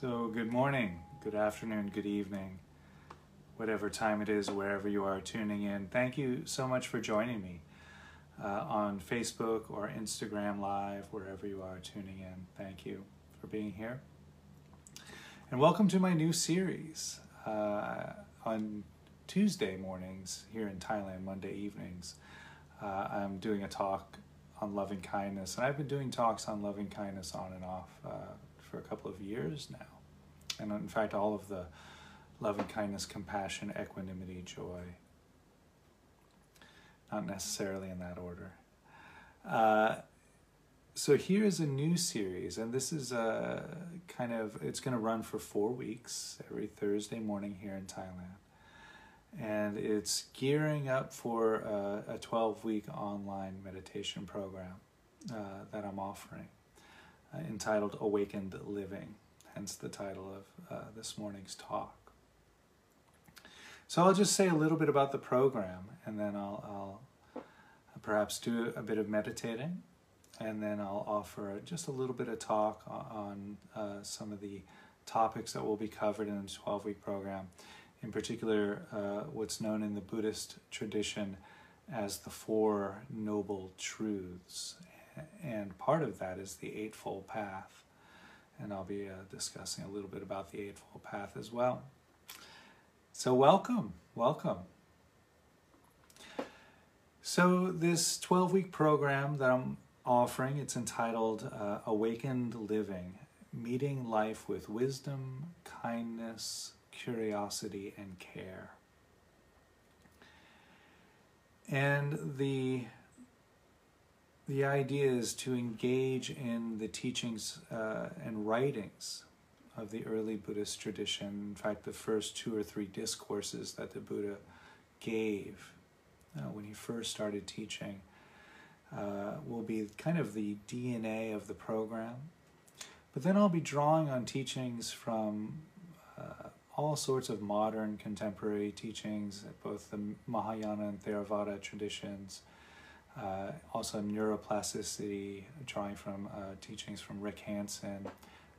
So, good morning, good afternoon, good evening, whatever time it is, wherever you are tuning in. Thank you so much for joining me uh, on Facebook or Instagram Live, wherever you are tuning in. Thank you for being here. And welcome to my new series uh, on Tuesday mornings here in Thailand, Monday evenings. Uh, I'm doing a talk on loving kindness, and I've been doing talks on loving kindness on and off uh, for a couple of years now. And in fact, all of the loving kindness, compassion, equanimity, joy, not necessarily in that order. Uh, so here's a new series, and this is a kind of it's going to run for four weeks every Thursday morning here in Thailand, and it's gearing up for a, a 12 week online meditation program uh, that I'm offering uh, entitled Awakened Living, hence the title of uh, this morning's talk. So I'll just say a little bit about the program and then I'll, I'll perhaps do a bit of meditating and then I'll offer just a little bit of talk on uh, some of the topics that will be covered in the 12 week program. In particular, uh, what's known in the Buddhist tradition as the Four Noble Truths and part of that is the Eightfold Path. And I'll be uh, discussing a little bit about the Eightfold Path as well. So, welcome, welcome. So, this 12 week program that I'm offering, it's entitled uh, Awakened Living Meeting Life with Wisdom, Kindness, Curiosity, and Care. And the the idea is to engage in the teachings uh, and writings of the early Buddhist tradition. In fact, the first two or three discourses that the Buddha gave uh, when he first started teaching uh, will be kind of the DNA of the program. But then I'll be drawing on teachings from uh, all sorts of modern contemporary teachings, both the Mahayana and Theravada traditions uh, also neuroplasticity, drawing from uh, teachings from Rick Hanson,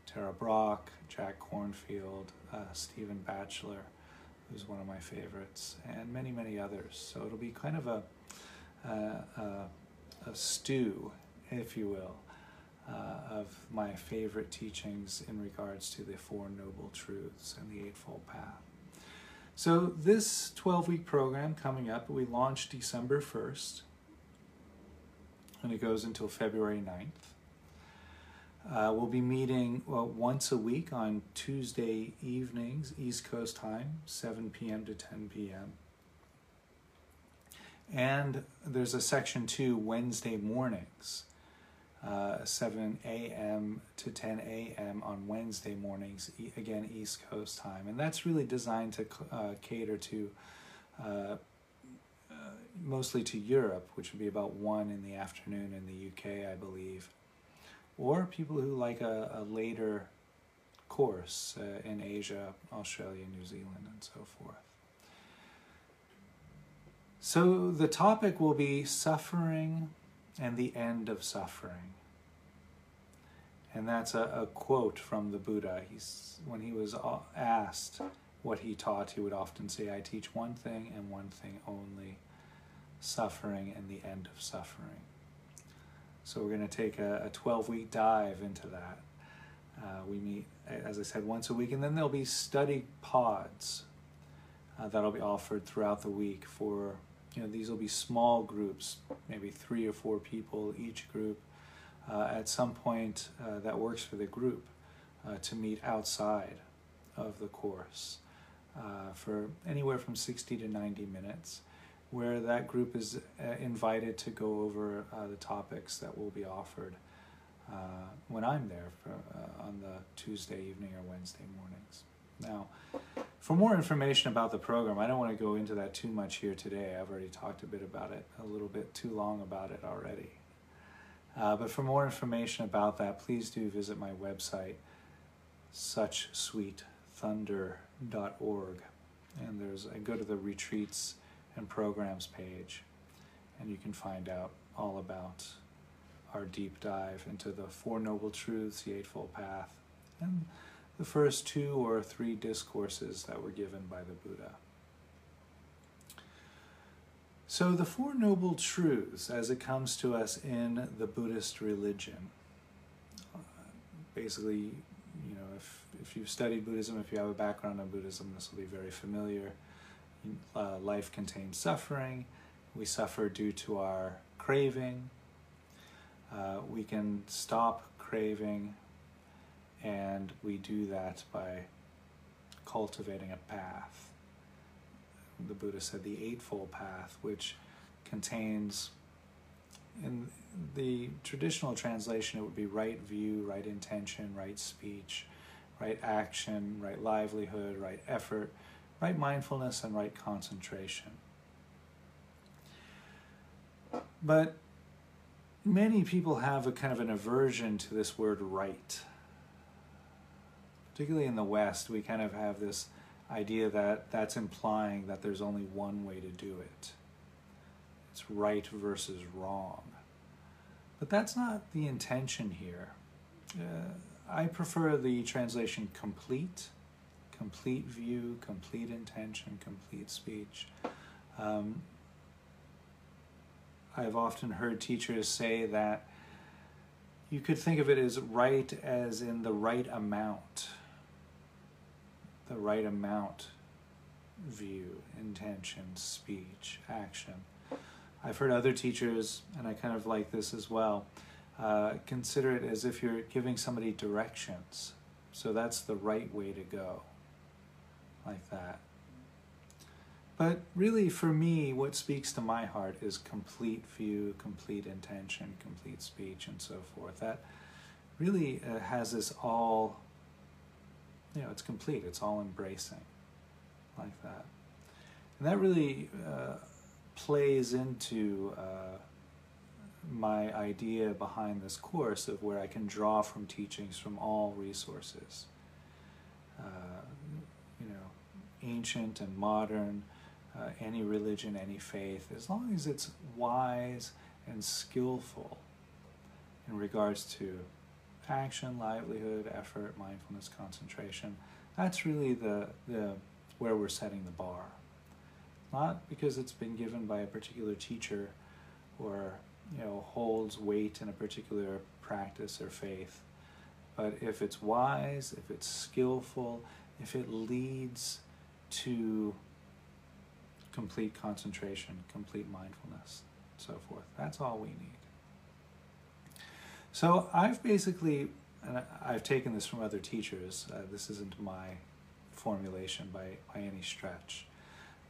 Tara Brach, Jack Kornfield, uh, Stephen Batchelor, who's one of my favorites, and many, many others. So it'll be kind of a, a, a stew, if you will, uh, of my favorite teachings in regards to the Four Noble Truths and the Eightfold Path. So this 12-week program coming up, we launched December 1st and it goes until February 9th. Uh, we'll be meeting well, once a week on Tuesday evenings, East Coast time, 7 p.m. to 10 p.m. And there's a section two Wednesday mornings, uh, 7 a.m. to 10 a.m. on Wednesday mornings, again, East Coast time. And that's really designed to uh, cater to uh, mostly to Europe, which would be about 1 in the afternoon in the UK, I believe, or people who like a, a later course uh, in Asia, Australia, New Zealand, and so forth. So the topic will be suffering and the end of suffering. And that's a, a quote from the Buddha. He's, when he was asked what he taught, he would often say, I teach one thing and one thing only suffering and the end of suffering. So we're going to take a 12 week dive into that. Uh, we meet, as I said, once a week, and then there'll be study pods uh, that'll be offered throughout the week for, you know, these will be small groups, maybe three or four people each group uh, at some point uh, that works for the group uh, to meet outside of the course uh, for anywhere from 60 to 90 minutes where that group is uh, invited to go over uh, the topics that will be offered uh, when I'm there for, uh, on the Tuesday evening or Wednesday mornings. Now, for more information about the program, I don't want to go into that too much here today. I've already talked a bit about it, a little bit too long about it already. Uh, but for more information about that, please do visit my website, suchsweetthunder.org. And there's, I go to the retreats and programs page, and you can find out all about our deep dive into the Four Noble Truths, the Eightfold Path, and the first two or three discourses that were given by the Buddha. So, the Four Noble Truths, as it comes to us in the Buddhist religion, uh, basically, you know, if, if you've studied Buddhism, if you have a background in Buddhism, this will be very familiar. Uh, life contains suffering. We suffer due to our craving. Uh, we can stop craving, and we do that by cultivating a path the Buddha said, the Eightfold Path, which contains, in the traditional translation, it would be right view, right intention, right speech, right action, right livelihood, right effort, right mindfulness, and right concentration. But many people have a kind of an aversion to this word right. Particularly in the West, we kind of have this idea that that's implying that there's only one way to do it. It's right versus wrong. But that's not the intention here. Uh, I prefer the translation complete, complete view, complete intention, complete speech. Um, I've often heard teachers say that you could think of it as right as in the right amount the right amount view, intention, speech, action. I've heard other teachers, and I kind of like this as well, uh, consider it as if you're giving somebody directions. So that's the right way to go, like that. But really, for me, what speaks to my heart is complete view, complete intention, complete speech, and so forth. That really uh, has this all you know, it's complete. It's all embracing, like that, and that really uh, plays into uh, my idea behind this course of where I can draw from teachings from all resources. Ancient and modern, uh, any religion, any faith, as long as it's wise and skillful in regards to action, livelihood, effort, mindfulness, concentration. That's really the, the where we're setting the bar. Not because it's been given by a particular teacher or you know holds weight in a particular practice or faith, but if it's wise, if it's skillful, if it leads to complete concentration, complete mindfulness, so forth. That's all we need. So I've basically, and I've taken this from other teachers, uh, this isn't my formulation by, by any stretch,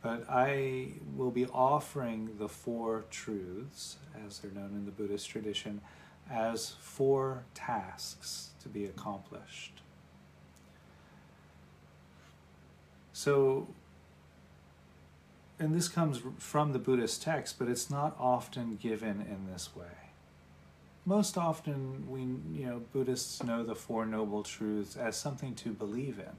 but I will be offering the four truths, as they're known in the Buddhist tradition, as four tasks to be accomplished. So, and this comes from the Buddhist text, but it's not often given in this way. Most often we you know buddhists know the four noble truths as something to believe in.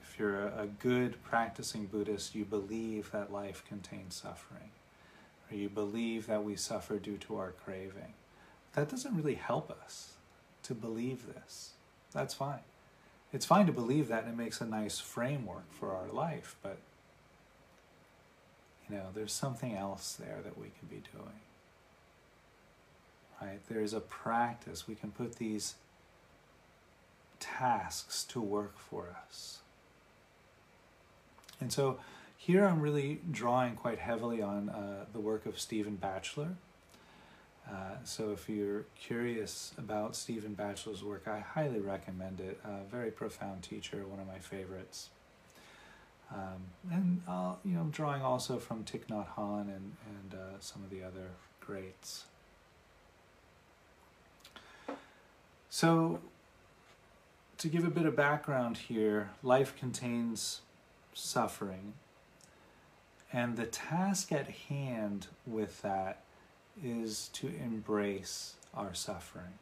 If you're a, good practicing buddhist you believe that life contains suffering or you believe that we suffer due to our craving. That doesn't really help us to believe this. That's fine it's fine to believe that and it makes a nice framework for our life but you know there's something else there that we can be doing right? There's a practice. We can put these tasks to work for us. And so here I'm really drawing quite heavily on uh, the work of Stephen Batchelor. Uh, so if you're curious about Stephen Batchelor's work, I highly recommend it. A very profound teacher, one of my favorites. Um, and uh, you know, I'm drawing also from Thich Nhat Hanh and, and uh, some of the other greats. So, to give a bit of background here, life contains suffering. And the task at hand with that is to embrace our suffering.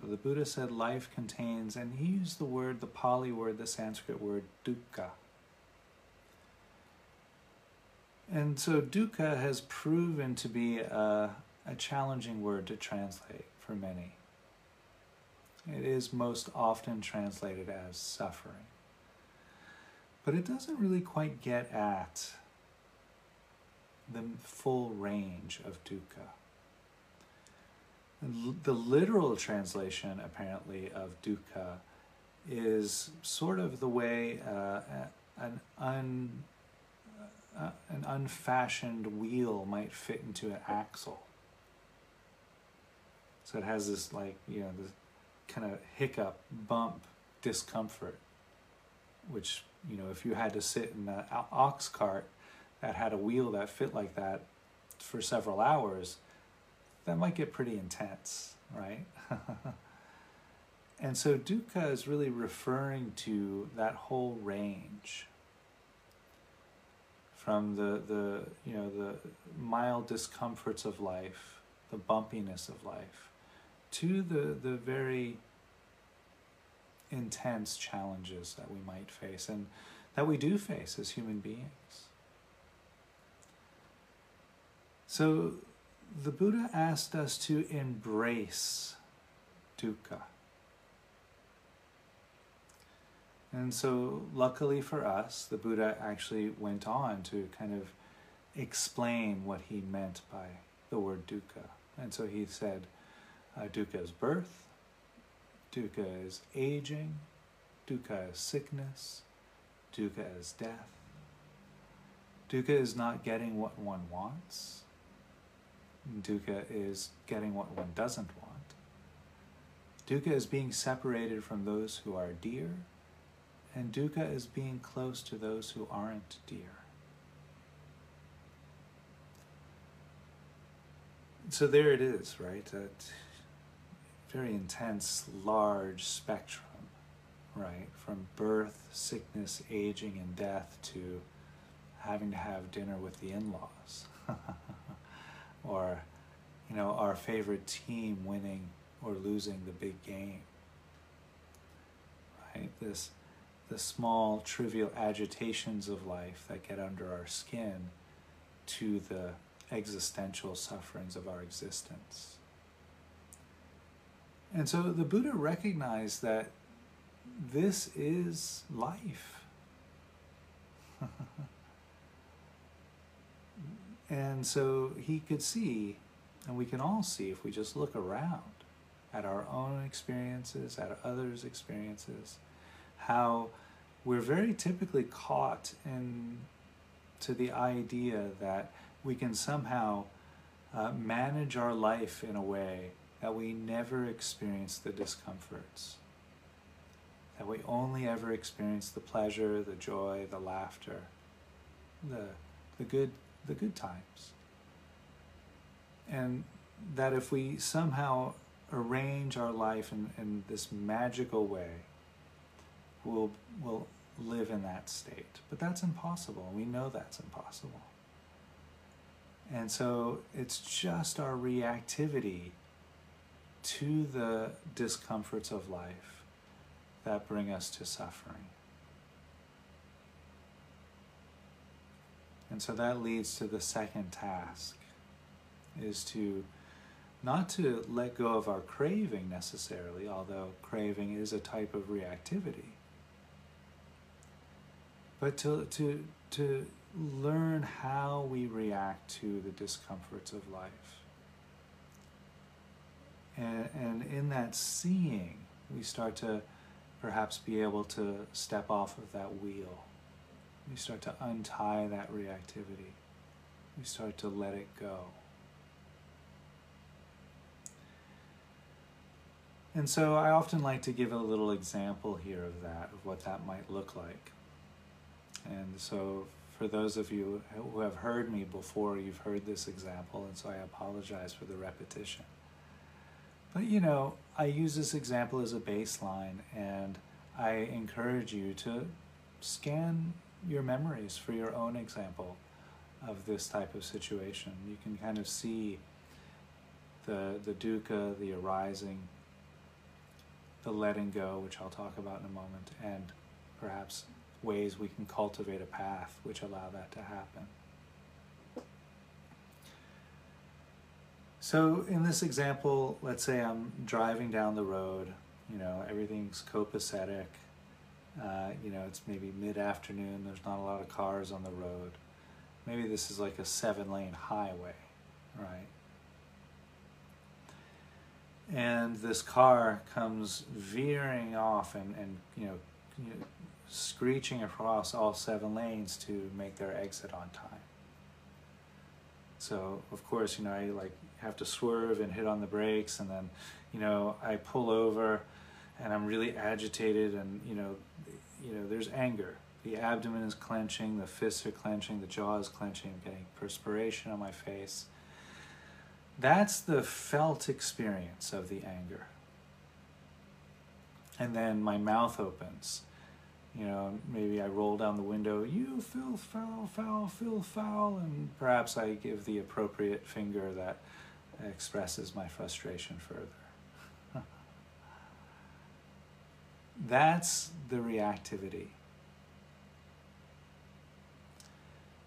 So the Buddha said life contains, and he used the word, the Pali word, the Sanskrit word, dukkha. And so dukkha has proven to be a, a challenging word to translate for many. It is most often translated as suffering. But it doesn't really quite get at the full range of dukkha. The literal translation, apparently, of dukkha is sort of the way uh, an un uh, an unfashioned wheel might fit into an axle. So it has this like you know this kind of hiccup, bump, discomfort, which you know if you had to sit in an ox cart that had a wheel that fit like that for several hours, that might get pretty intense, right? and so dukkha is really referring to that whole range from the, the you know the mild discomforts of life, the bumpiness of life, to the, the very intense challenges that we might face and that we do face as human beings. So the Buddha asked us to embrace dukkha. And so, luckily for us, the Buddha actually went on to kind of explain what he meant by the word dukkha. And so he said, uh, dukkha is birth, dukkha is aging, dukkha is sickness, dukkha is death. Dukkha is not getting what one wants. Dukkha is getting what one doesn't want. Dukkha is being separated from those who are dear and dukkha is being close to those who aren't dear. So there it is, right? That very intense, large spectrum, right? From birth, sickness, aging, and death to having to have dinner with the in laws. or, you know, our favorite team winning or losing the big game. Right? This the small, trivial agitations of life that get under our skin to the existential sufferings of our existence. And so the Buddha recognized that this is life. and so he could see, and we can all see if we just look around at our own experiences, at others' experiences, how we're very typically caught in to the idea that we can somehow uh, manage our life in a way that we never experience the discomforts, that we only ever experience the pleasure, the joy, the laughter, the, the, good, the good times. And that if we somehow arrange our life in, in this magical way, we'll, we'll live in that state. But that's impossible. We know that's impossible. And so it's just our reactivity to the discomforts of life that bring us to suffering. And so that leads to the second task is to not to let go of our craving necessarily, although craving is a type of reactivity but to, to, to learn how we react to the discomforts of life. And, and in that seeing, we start to perhaps be able to step off of that wheel. We start to untie that reactivity. We start to let it go. And so I often like to give a little example here of that, of what that might look like. And so, for those of you who have heard me before, you've heard this example, and so I apologize for the repetition. But you know, I use this example as a baseline, and I encourage you to scan your memories for your own example of this type of situation. You can kind of see the, the dukkha, the arising, the letting go, which I'll talk about in a moment, and perhaps ways we can cultivate a path which allow that to happen. So in this example, let's say I'm driving down the road, You know, everything's copacetic. Uh, you know, it's maybe mid afternoon, there's not a lot of cars on the road. Maybe this is like a seven lane highway, right? And this car comes veering off and, and you, know, you know, screeching across all seven lanes to make their exit on time. So of course, you know, I like have to swerve and hit on the brakes and then, you know, I pull over and I'm really agitated and, you know, you know, there's anger. The abdomen is clenching, the fists are clenching, the jaw is clenching, I'm getting perspiration on my face. That's the felt experience of the anger. And then my mouth opens you know, maybe I roll down the window, you feel foul, foul, feel foul, and perhaps I give the appropriate finger that expresses my frustration further. That's the reactivity.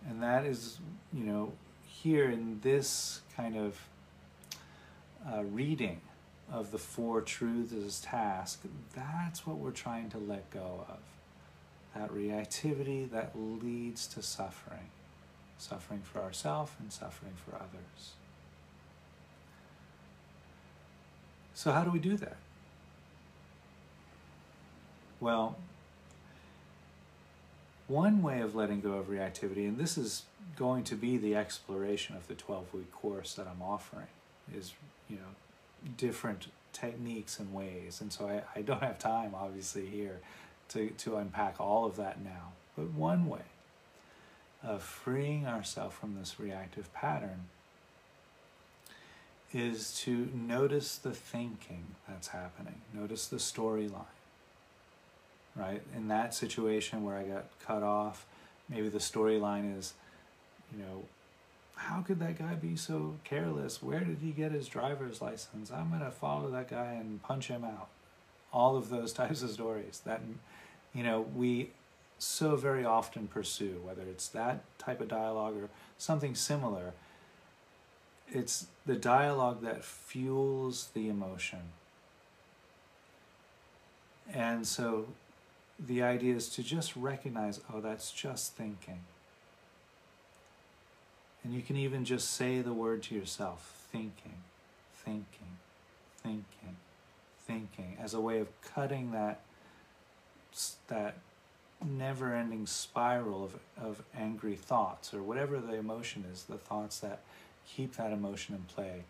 And that is, you know, here in this kind of uh, reading of the Four Truths task, that's what we're trying to let go of that reactivity that leads to suffering, suffering for ourselves and suffering for others. So, how do we do that? Well, one way of letting go of reactivity, and this is going to be the exploration of the 12 week course that I'm offering, is, you know, different techniques and ways. And so I, I don't have time, obviously, here to, to unpack all of that now. But one way of freeing ourselves from this reactive pattern is to notice the thinking that's happening, notice the storyline. Right? In that situation where I got cut off, maybe the storyline is, you know, how could that guy be so careless? Where did he get his driver's license? I'm going to follow that guy and punch him out. All of those types of stories that you know, we so very often pursue, whether it's that type of dialogue or something similar. It's the dialogue that fuels the emotion. And so the idea is to just recognize, oh, that's just thinking. And you can even just say the word to yourself thinking, thinking, thinking, thinking, as a way of cutting that that never-ending spiral of, of angry thoughts or whatever the emotion is, the thoughts that keep that emotion in play.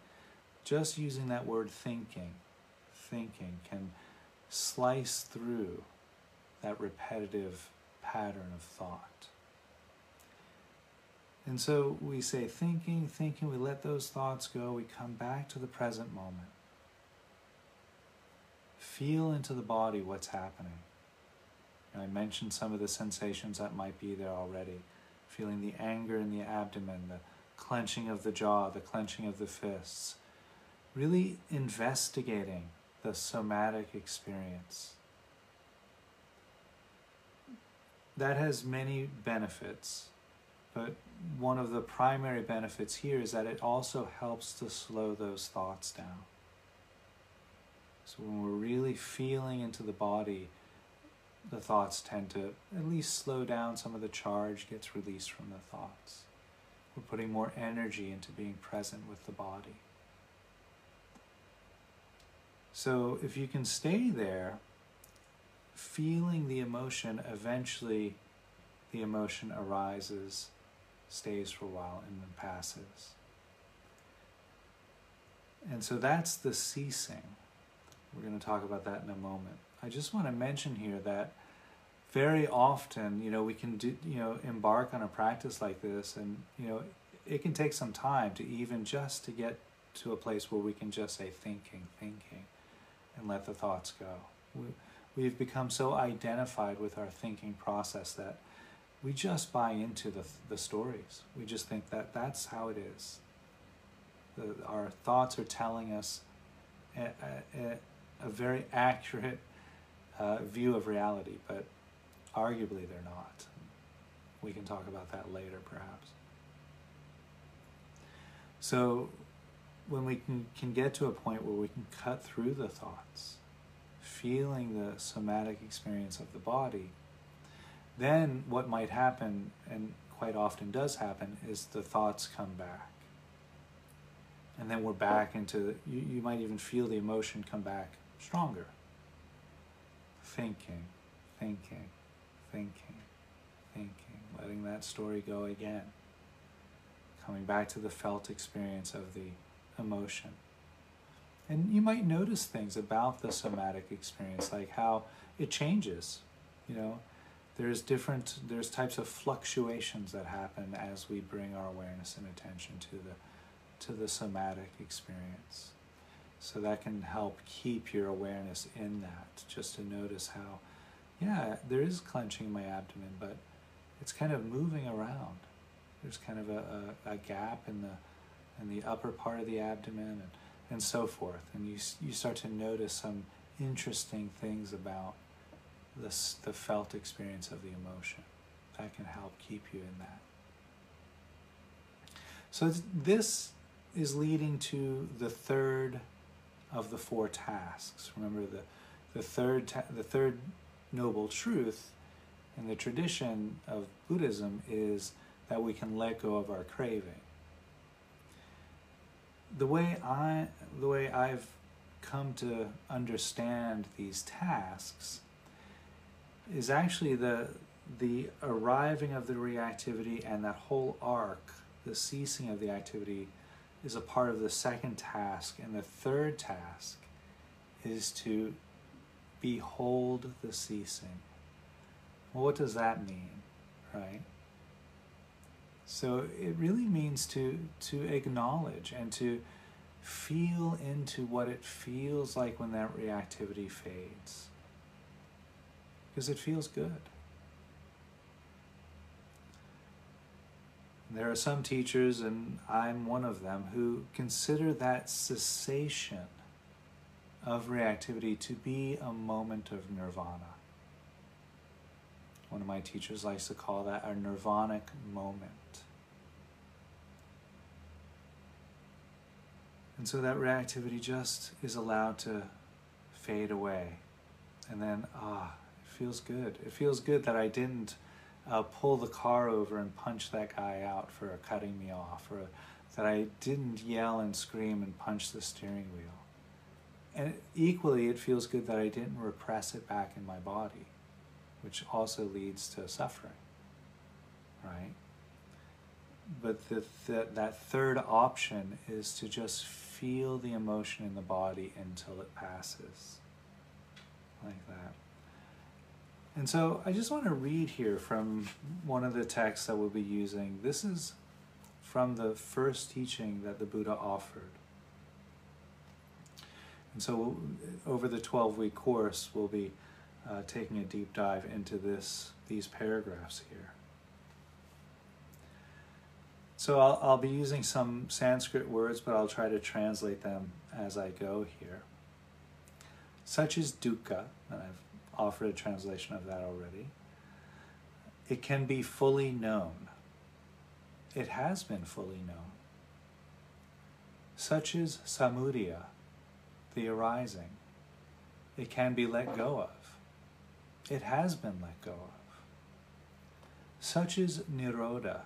Just using that word thinking, thinking can slice through that repetitive pattern of thought. And so we say thinking, thinking, we let those thoughts go, we come back to the present moment. Feel into the body what's happening. I mentioned some of the sensations that might be there already. Feeling the anger in the abdomen, the clenching of the jaw, the clenching of the fists. Really investigating the somatic experience. That has many benefits, but one of the primary benefits here is that it also helps to slow those thoughts down. So when we're really feeling into the body, the thoughts tend to at least slow down some of the charge gets released from the thoughts. We're putting more energy into being present with the body. So if you can stay there, feeling the emotion, eventually the emotion arises, stays for a while, and then passes. And so that's the ceasing. We're going to talk about that in a moment. I just want to mention here that very often, you know, we can do, you know, embark on a practice like this, and you know, it can take some time to even just to get to a place where we can just say thinking, thinking, and let the thoughts go. We, we've become so identified with our thinking process that we just buy into the, the stories. We just think that that's how it is. The, our thoughts are telling us a, a, a very accurate uh, view of reality, but arguably they're not. We can talk about that later, perhaps. So, when we can, can get to a point where we can cut through the thoughts, feeling the somatic experience of the body, then what might happen, and quite often does happen, is the thoughts come back. And then we're back into, you, you might even feel the emotion come back stronger. Thinking, thinking, thinking, thinking, letting that story go again. Coming back to the felt experience of the emotion. And you might notice things about the somatic experience, like how it changes. You know, there's different, there's types of fluctuations that happen as we bring our awareness and attention to the, to the somatic experience. So that can help keep your awareness in that, just to notice how, yeah, there is clenching in my abdomen, but it's kind of moving around. There's kind of a, a, a gap in the, in the upper part of the abdomen and, and so forth. And you, you start to notice some interesting things about this, the felt experience of the emotion. That can help keep you in that. So this is leading to the third of the four tasks. Remember the, the third the third noble truth in the tradition of Buddhism is that we can let go of our craving. The way I the way I've come to understand these tasks is actually the the arriving of the reactivity and that whole arc, the ceasing of the activity, is a part of the second task. And the third task is to behold the ceasing. Well, what does that mean, right? So it really means to to acknowledge and to feel into what it feels like when that reactivity fades because it feels good. There are some teachers, and I'm one of them, who consider that cessation of reactivity to be a moment of nirvana. One of my teachers likes to call that a nirvanic moment. And so that reactivity just is allowed to fade away. And then, ah, it feels good. It feels good that I didn't uh, pull the car over and punch that guy out for cutting me off, or that I didn't yell and scream and punch the steering wheel. And equally, it feels good that I didn't repress it back in my body, which also leads to suffering, right? But the, the, that third option is to just feel the emotion in the body until it passes, like that. And so I just want to read here from one of the texts that we'll be using. This is from the first teaching that the Buddha offered. And so over the 12 week course, we'll be uh, taking a deep dive into this, these paragraphs here. So I'll, I'll be using some Sanskrit words, but I'll try to translate them as I go here. Such is dukkha, and I've offered a translation of that already. It can be fully known. It has been fully known. Such is samudaya, the arising. It can be let go of. It has been let go of. Such is nirodha,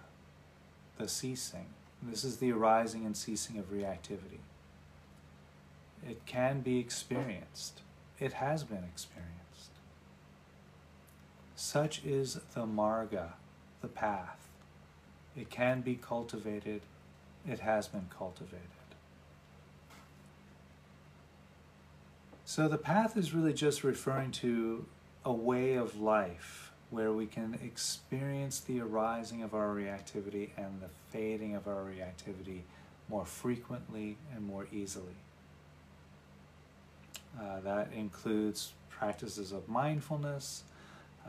the ceasing. This is the arising and ceasing of reactivity. It can be experienced. It has been experienced. Such is the marga, the path. It can be cultivated, it has been cultivated. So the path is really just referring to a way of life where we can experience the arising of our reactivity and the fading of our reactivity more frequently and more easily. Uh, that includes practices of mindfulness,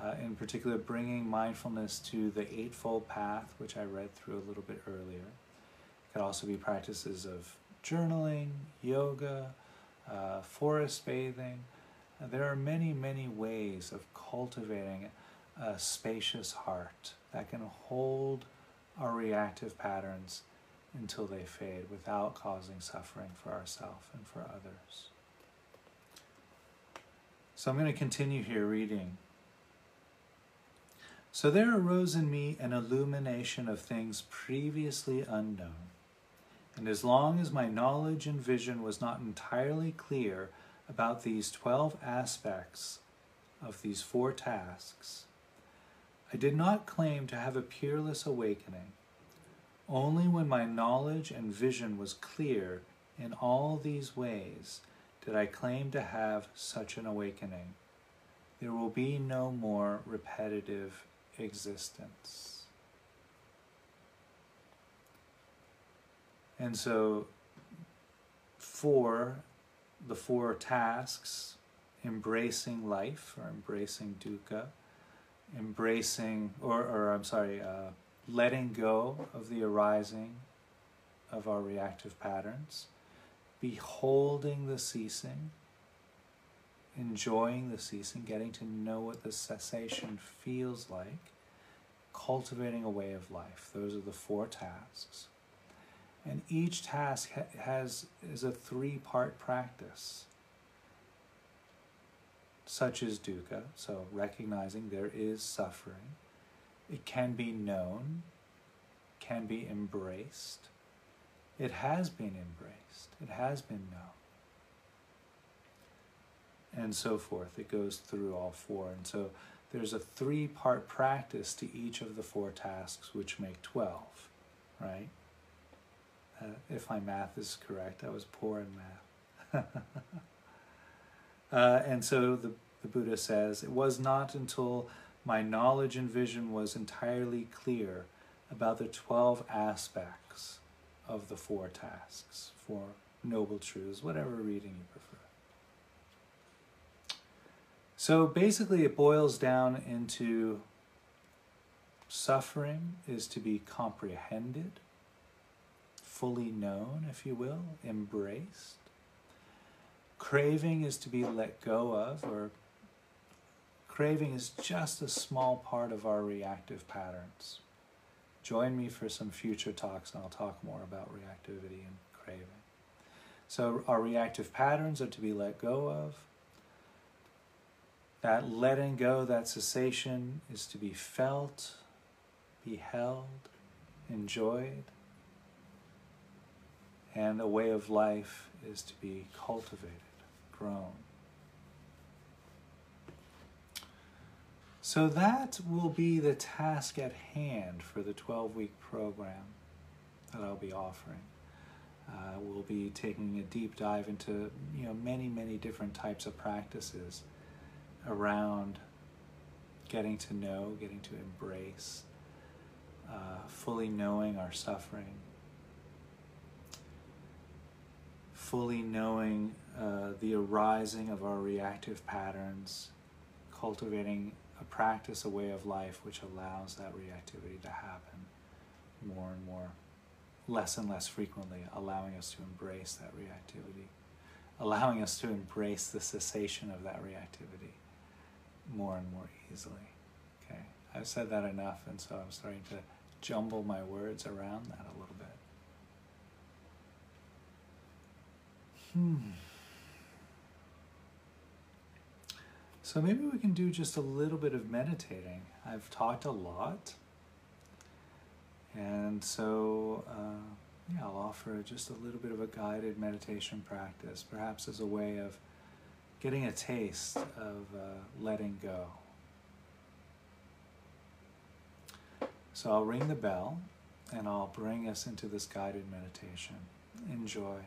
uh, in particular bringing mindfulness to the Eightfold Path, which I read through a little bit earlier. It could also be practices of journaling, yoga, uh, forest bathing. There are many, many ways of cultivating a spacious heart that can hold our reactive patterns until they fade without causing suffering for ourselves and for others. So I'm going to continue here reading. So there arose in me an illumination of things previously unknown. And as long as my knowledge and vision was not entirely clear about these 12 aspects of these four tasks, I did not claim to have a peerless awakening. Only when my knowledge and vision was clear in all these ways did I claim to have such an awakening. There will be no more repetitive existence. And so, for the four tasks embracing life or embracing dukkha, embracing, or, or I'm sorry, uh, letting go of the arising of our reactive patterns, beholding the ceasing, enjoying the ceasing, getting to know what the cessation feels like, cultivating a way of life. Those are the four tasks. And each task ha- has is a three-part practice, such as dukkha, so recognizing there is suffering. It can be known, can be embraced. It has been embraced. It has been known. And so forth. It goes through all four. And so there's a three part practice to each of the four tasks, which make 12, right? Uh, if my math is correct, I was poor in math. uh, and so the, the Buddha says, It was not until my knowledge and vision was entirely clear about the 12 aspects of the four tasks, four noble truths, whatever reading you prefer. So basically, it boils down into suffering is to be comprehended, fully known, if you will, embraced. Craving is to be let go of, or craving is just a small part of our reactive patterns. Join me for some future talks, and I'll talk more about reactivity and craving. So, our reactive patterns are to be let go of that letting go, that cessation is to be felt, beheld, enjoyed, and a way of life is to be cultivated, grown. So that will be the task at hand for the 12 week program that I'll be offering. Uh, we'll be taking a deep dive into you know many many different types of practices around getting to know, getting to embrace, uh, fully knowing our suffering, fully knowing uh, the arising of our reactive patterns, cultivating a practice, a way of life which allows that reactivity to happen more and more, less and less frequently, allowing us to embrace that reactivity, allowing us to embrace the cessation of that reactivity more and more easily. Okay, I've said that enough, and so I'm starting to jumble my words around that a little bit. Hmm. So maybe we can do just a little bit of meditating. I've talked a lot, and so uh, yeah, I'll offer just a little bit of a guided meditation practice, perhaps as a way of getting a taste of uh, letting go. So I'll ring the bell and I'll bring us into this guided meditation. Enjoy.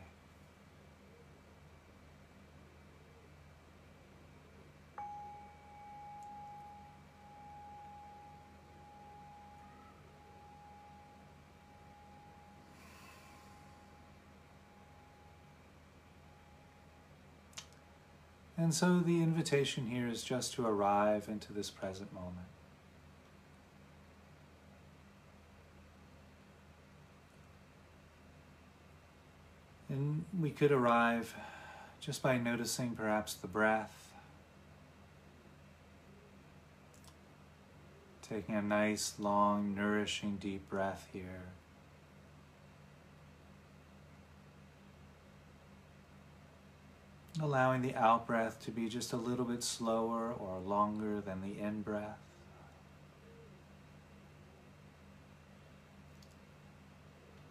And so the invitation here is just to arrive into this present moment. And we could arrive just by noticing perhaps the breath, taking a nice, long, nourishing, deep breath here. Allowing the out breath to be just a little bit slower or longer than the in breath.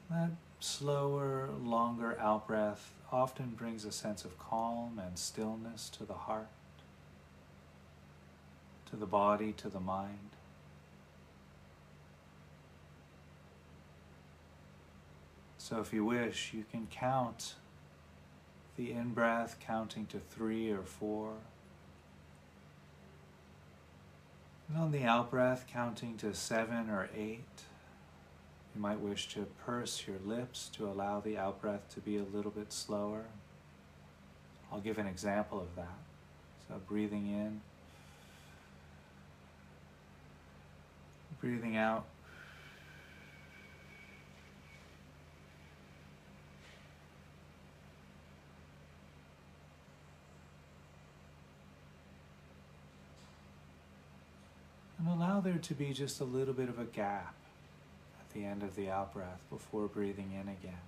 That slower, longer out breath often brings a sense of calm and stillness to the heart, to the body, to the mind. So, if you wish, you can count the in breath, counting to three or four. And on the out breath, counting to seven or eight. You might wish to purse your lips to allow the out breath to be a little bit slower. I'll give an example of that. So, breathing in, breathing out. And allow there to be just a little bit of a gap at the end of the out breath before breathing in again.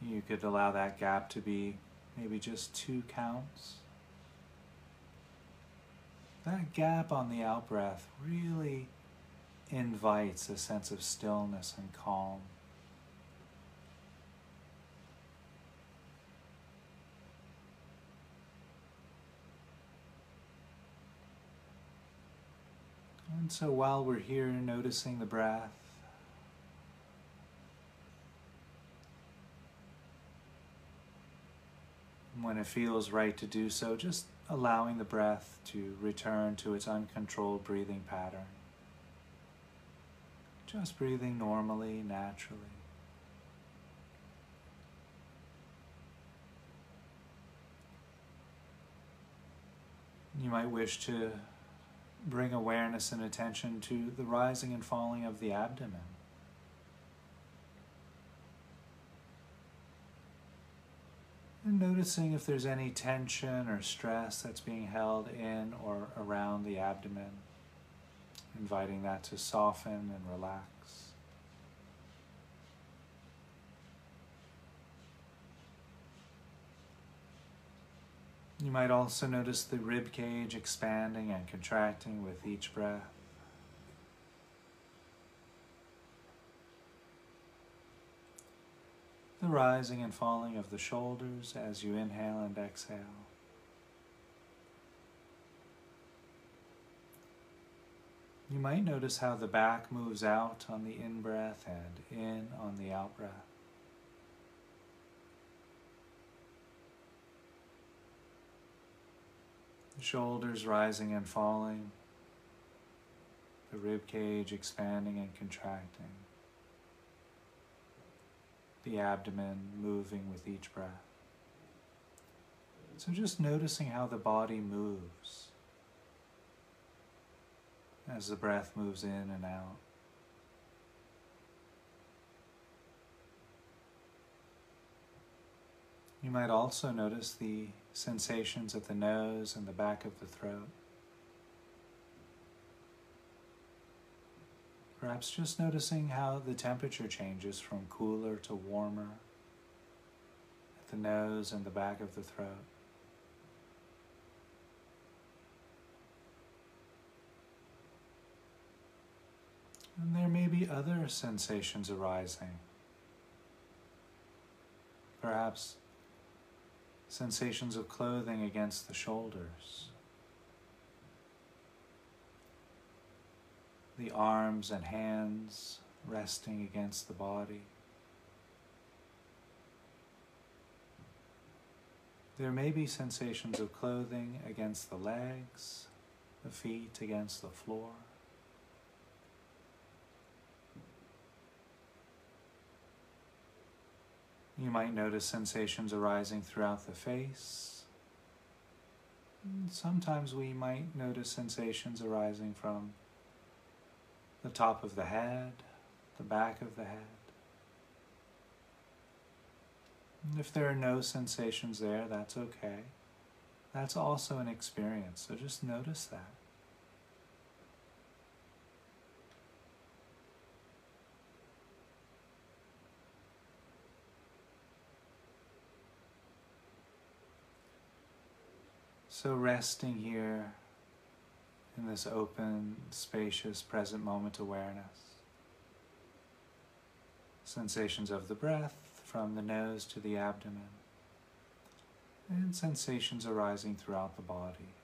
You could allow that gap to be maybe just two counts. That gap on the out breath really invites a sense of stillness and calm. And so while we're here noticing the breath, when it feels right to do so, just allowing the breath to return to its uncontrolled breathing pattern. Just breathing normally, naturally. You might wish to bring awareness and attention to the rising and falling of the abdomen. And noticing if there's any tension or stress that's being held in or around the abdomen, inviting that to soften and relax. You might also notice the rib cage expanding and contracting with each breath. The rising and falling of the shoulders as you inhale and exhale. You might notice how the back moves out on the in breath and in on the out breath. Shoulders rising and falling, the rib cage expanding and contracting, the abdomen moving with each breath. So just noticing how the body moves as the breath moves in and out. You might also notice the sensations at the nose and the back of the throat. Perhaps just noticing how the temperature changes from cooler to warmer at the nose and the back of the throat. And there may be other sensations arising. Perhaps sensations of clothing against the shoulders, the arms and hands resting against the body. There may be sensations of clothing against the legs, the feet against the floor. You might notice sensations arising throughout the face. Sometimes we might notice sensations arising from the top of the head, the back of the head. And if there are no sensations there, that's okay. That's also an experience, so just notice that. So, resting here in this open, spacious, present moment awareness. Sensations of the breath from the nose to the abdomen, and sensations arising throughout the body.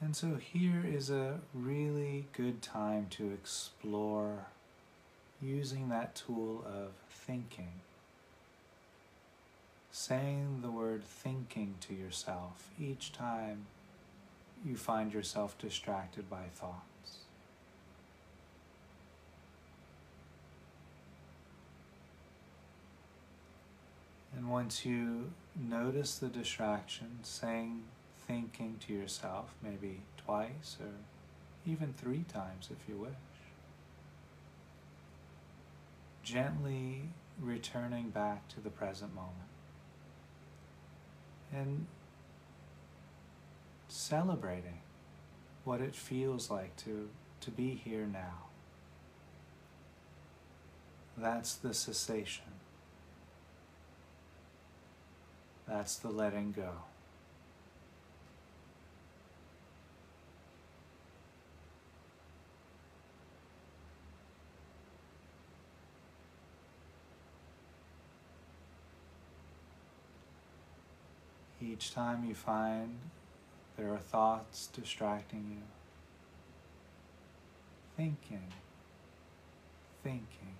And so here is a really good time to explore using that tool of thinking. Saying the word thinking to yourself each time you find yourself distracted by thoughts. And once you notice the distraction, saying thinking to yourself, maybe twice or even three times if you wish. Gently returning back to the present moment. And celebrating what it feels like to, to be here now. That's the cessation. That's the letting go. Each time you find there are thoughts distracting you, thinking, thinking.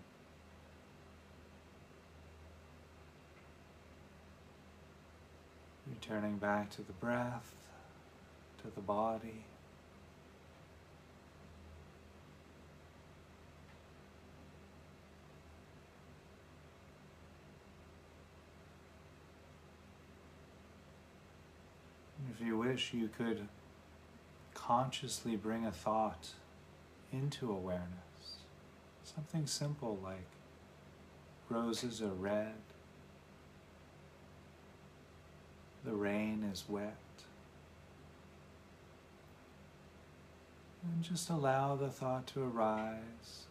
Returning back to the breath, to the body. If you wish, you could consciously bring a thought into awareness. Something simple like roses are red, the rain is wet. And just allow the thought to arise.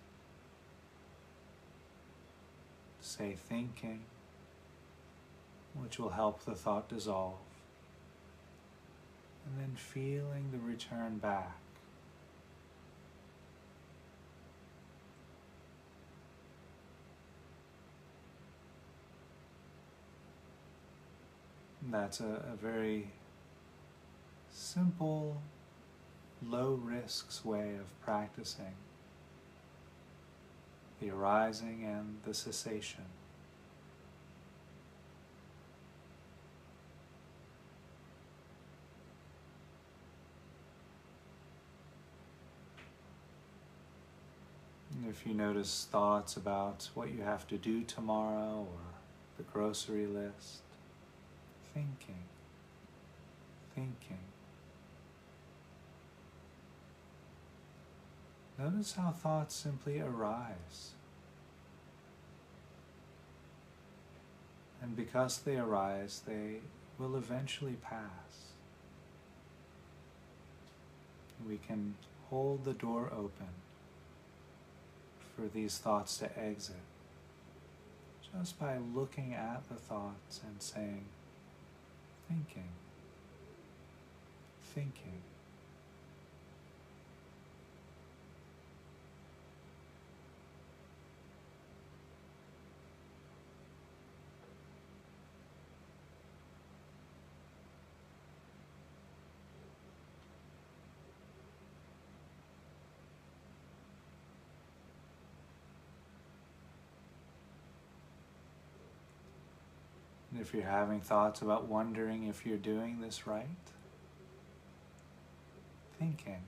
Say thinking, which will help the thought dissolve and then feeling the return back. That's a, a very simple, low risks way of practicing the arising and the cessation. If you notice thoughts about what you have to do tomorrow or the grocery list, thinking, thinking. Notice how thoughts simply arise. And because they arise, they will eventually pass. We can hold the door open for these thoughts to exit just by looking at the thoughts and saying, thinking, thinking. And if you're having thoughts about wondering if you're doing this right, thinking,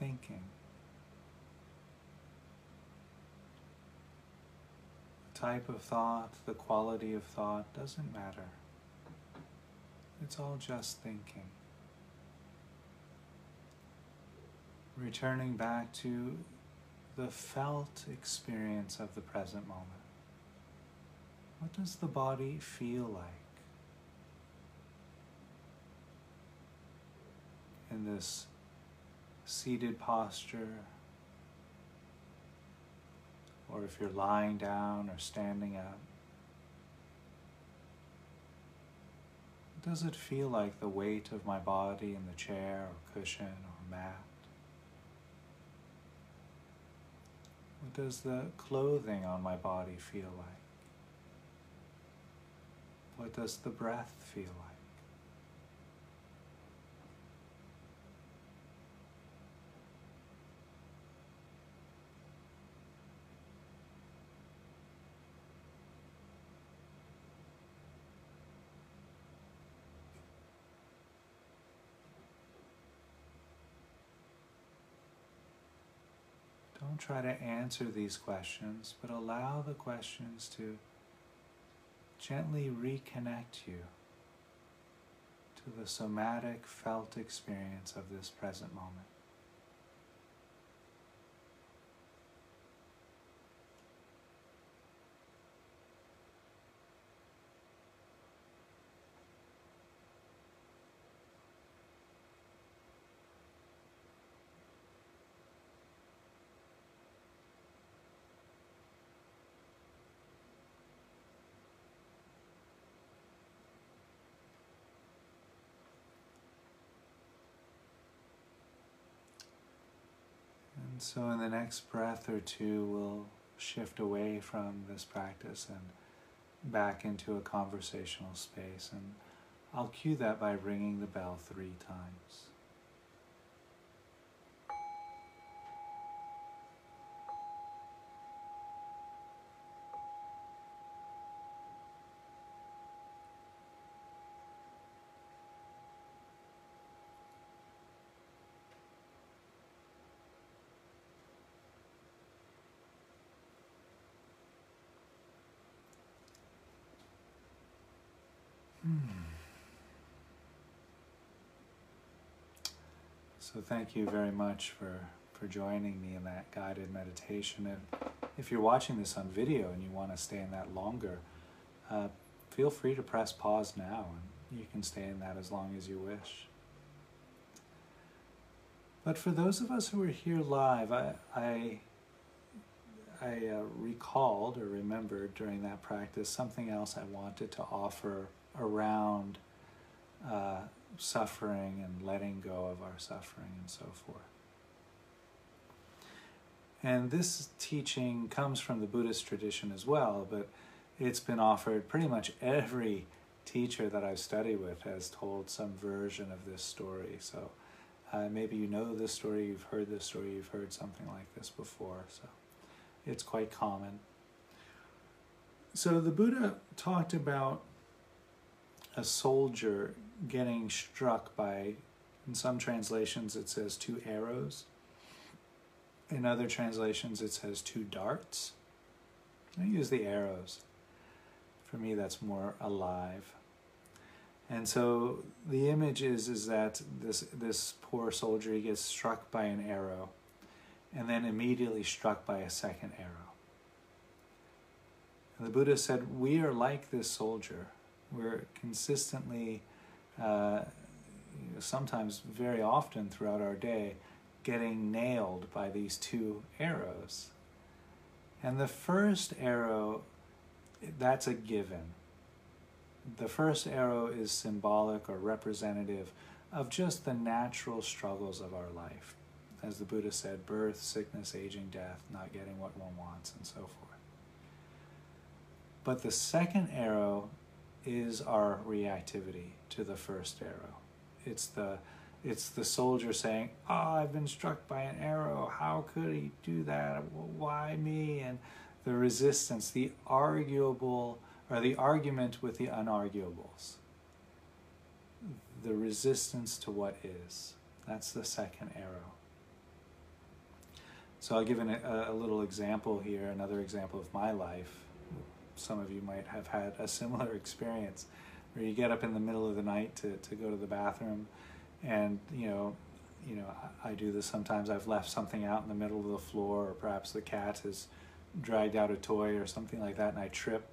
thinking. The type of thought, the quality of thought doesn't matter. It's all just thinking. Returning back to the felt experience of the present moment. What does the body feel like in this seated posture or if you're lying down or standing up. Does it feel like the weight of my body in the chair or cushion or mat? What does the clothing on my body feel like? What does the breath feel like? Don't try to answer these questions, but allow the questions to gently reconnect you to the somatic felt experience of this present moment. So, in the next breath or two, we'll shift away from this practice and back into a conversational space. And I'll cue that by ringing the bell three times. So thank you very much for, for joining me in that guided meditation. And if you're watching this on video and you want to stay in that longer, uh, feel free to press pause now and you can stay in that as long as you wish. But for those of us who are here live, I, I, I uh, recalled or remembered during that practice something else I wanted to offer around uh, suffering and letting go of our suffering and so forth. And this teaching comes from the Buddhist tradition as well, but it's been offered pretty much every teacher that I've studied with has told some version of this story. So uh, maybe you know this story, you've heard this story, you've heard something like this before. So it's quite common. So the Buddha talked about a soldier getting struck by, in some translations it says two arrows. In other translations it says two darts. I use the arrows. For me that's more alive. And so the image is, is that this, this poor soldier gets struck by an arrow and then immediately struck by a second arrow. And the Buddha said, We are like this soldier. We're consistently, uh, sometimes very often throughout our day, getting nailed by these two arrows. And the first arrow, that's a given. The first arrow is symbolic or representative of just the natural struggles of our life. As the Buddha said, birth, sickness, aging, death, not getting what one wants, and so forth. But the second arrow is our reactivity to the first arrow. It's the it's the soldier saying, "Oh, I've been struck by an arrow. How could he do that? Why me?" And the resistance, the arguable or the argument with the unarguables. The resistance to what is. That's the second arrow. So I'll give an, a, a little example here, another example of my life some of you might have had a similar experience where you get up in the middle of the night to, to go to the bathroom and you know you know I, I do this sometimes. I've left something out in the middle of the floor or perhaps the cat has dragged out a toy or something like that and I trip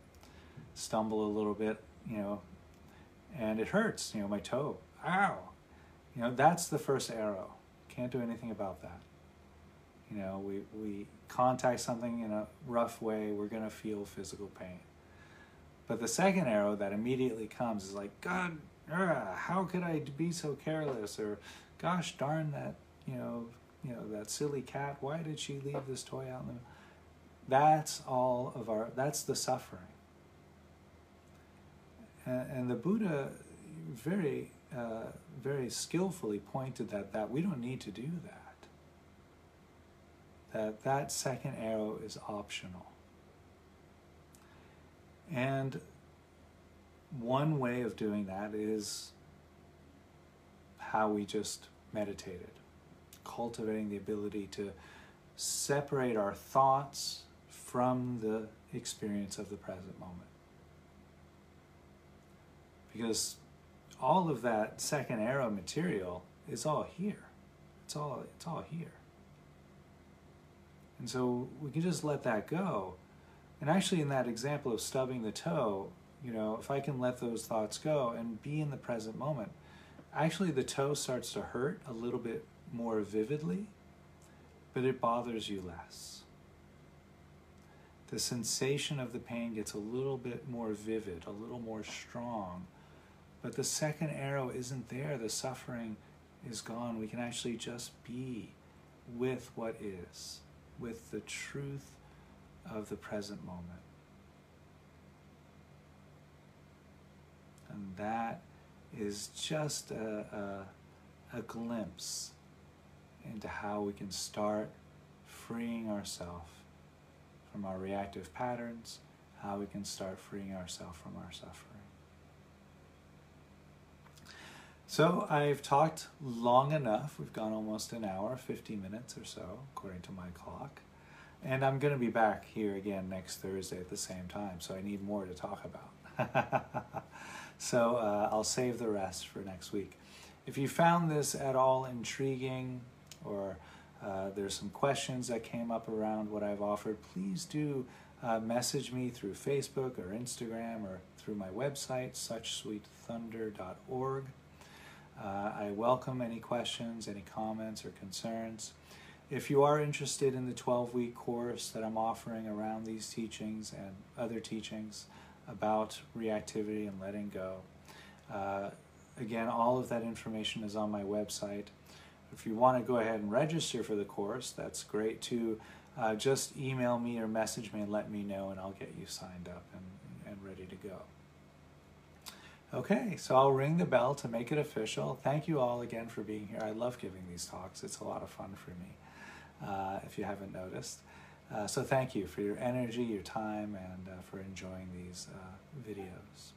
stumble a little bit you know and it hurts you know my toe. Ow! You know that's the first arrow. Can't do anything about that. You know, we, we contact something in a rough way, we're going to feel physical pain. But the second arrow that immediately comes is like, God, uh, how could I be so careless? Or, gosh darn that, you know, you know that silly cat. Why did she leave this toy out in the? That's all of our. That's the suffering. And, and the Buddha, very, uh, very skillfully pointed that that we don't need to do that. That that second arrow is optional. And one way of doing that is how we just meditated, cultivating the ability to separate our thoughts from the experience of the present moment. Because all of that second arrow material is all here. It's all it's all here. And so we can just let that go. And actually in that example of stubbing the toe, you know, if I can let those thoughts go and be in the present moment, actually the toe starts to hurt a little bit more vividly, but it bothers you less. The sensation of the pain gets a little bit more vivid, a little more strong, but the second arrow isn't there. The suffering is gone. We can actually just be with what is, with the truth of the present moment. And that is just a, a, a glimpse into how we can start freeing ourselves from our reactive patterns, how we can start freeing ourselves from our suffering. So I've talked long enough. We've gone almost an hour, 50 minutes or so, according to my clock. And I'm going to be back here again next Thursday at the same time, so I need more to talk about. So uh, I'll save the rest for next week. If you found this at all intriguing or uh, there's some questions that came up around what I've offered, please do uh, message me through Facebook or Instagram or through my website, suchsweetthunder.org. Uh, I welcome any questions, any comments, or concerns. If you are interested in the 12 week course that I'm offering around these teachings and other teachings, about reactivity and letting go. Uh, again, all of that information is on my website. If you want to go ahead and register for the course, that's great too. Uh, just email me or message me and let me know, and I'll get you signed up and, and ready to go. Okay, so I'll ring the bell to make it official. Thank you all again for being here. I love giving these talks, it's a lot of fun for me, uh, if you haven't noticed. Uh, so thank you for your energy, your time, and uh, for enjoying these uh, videos.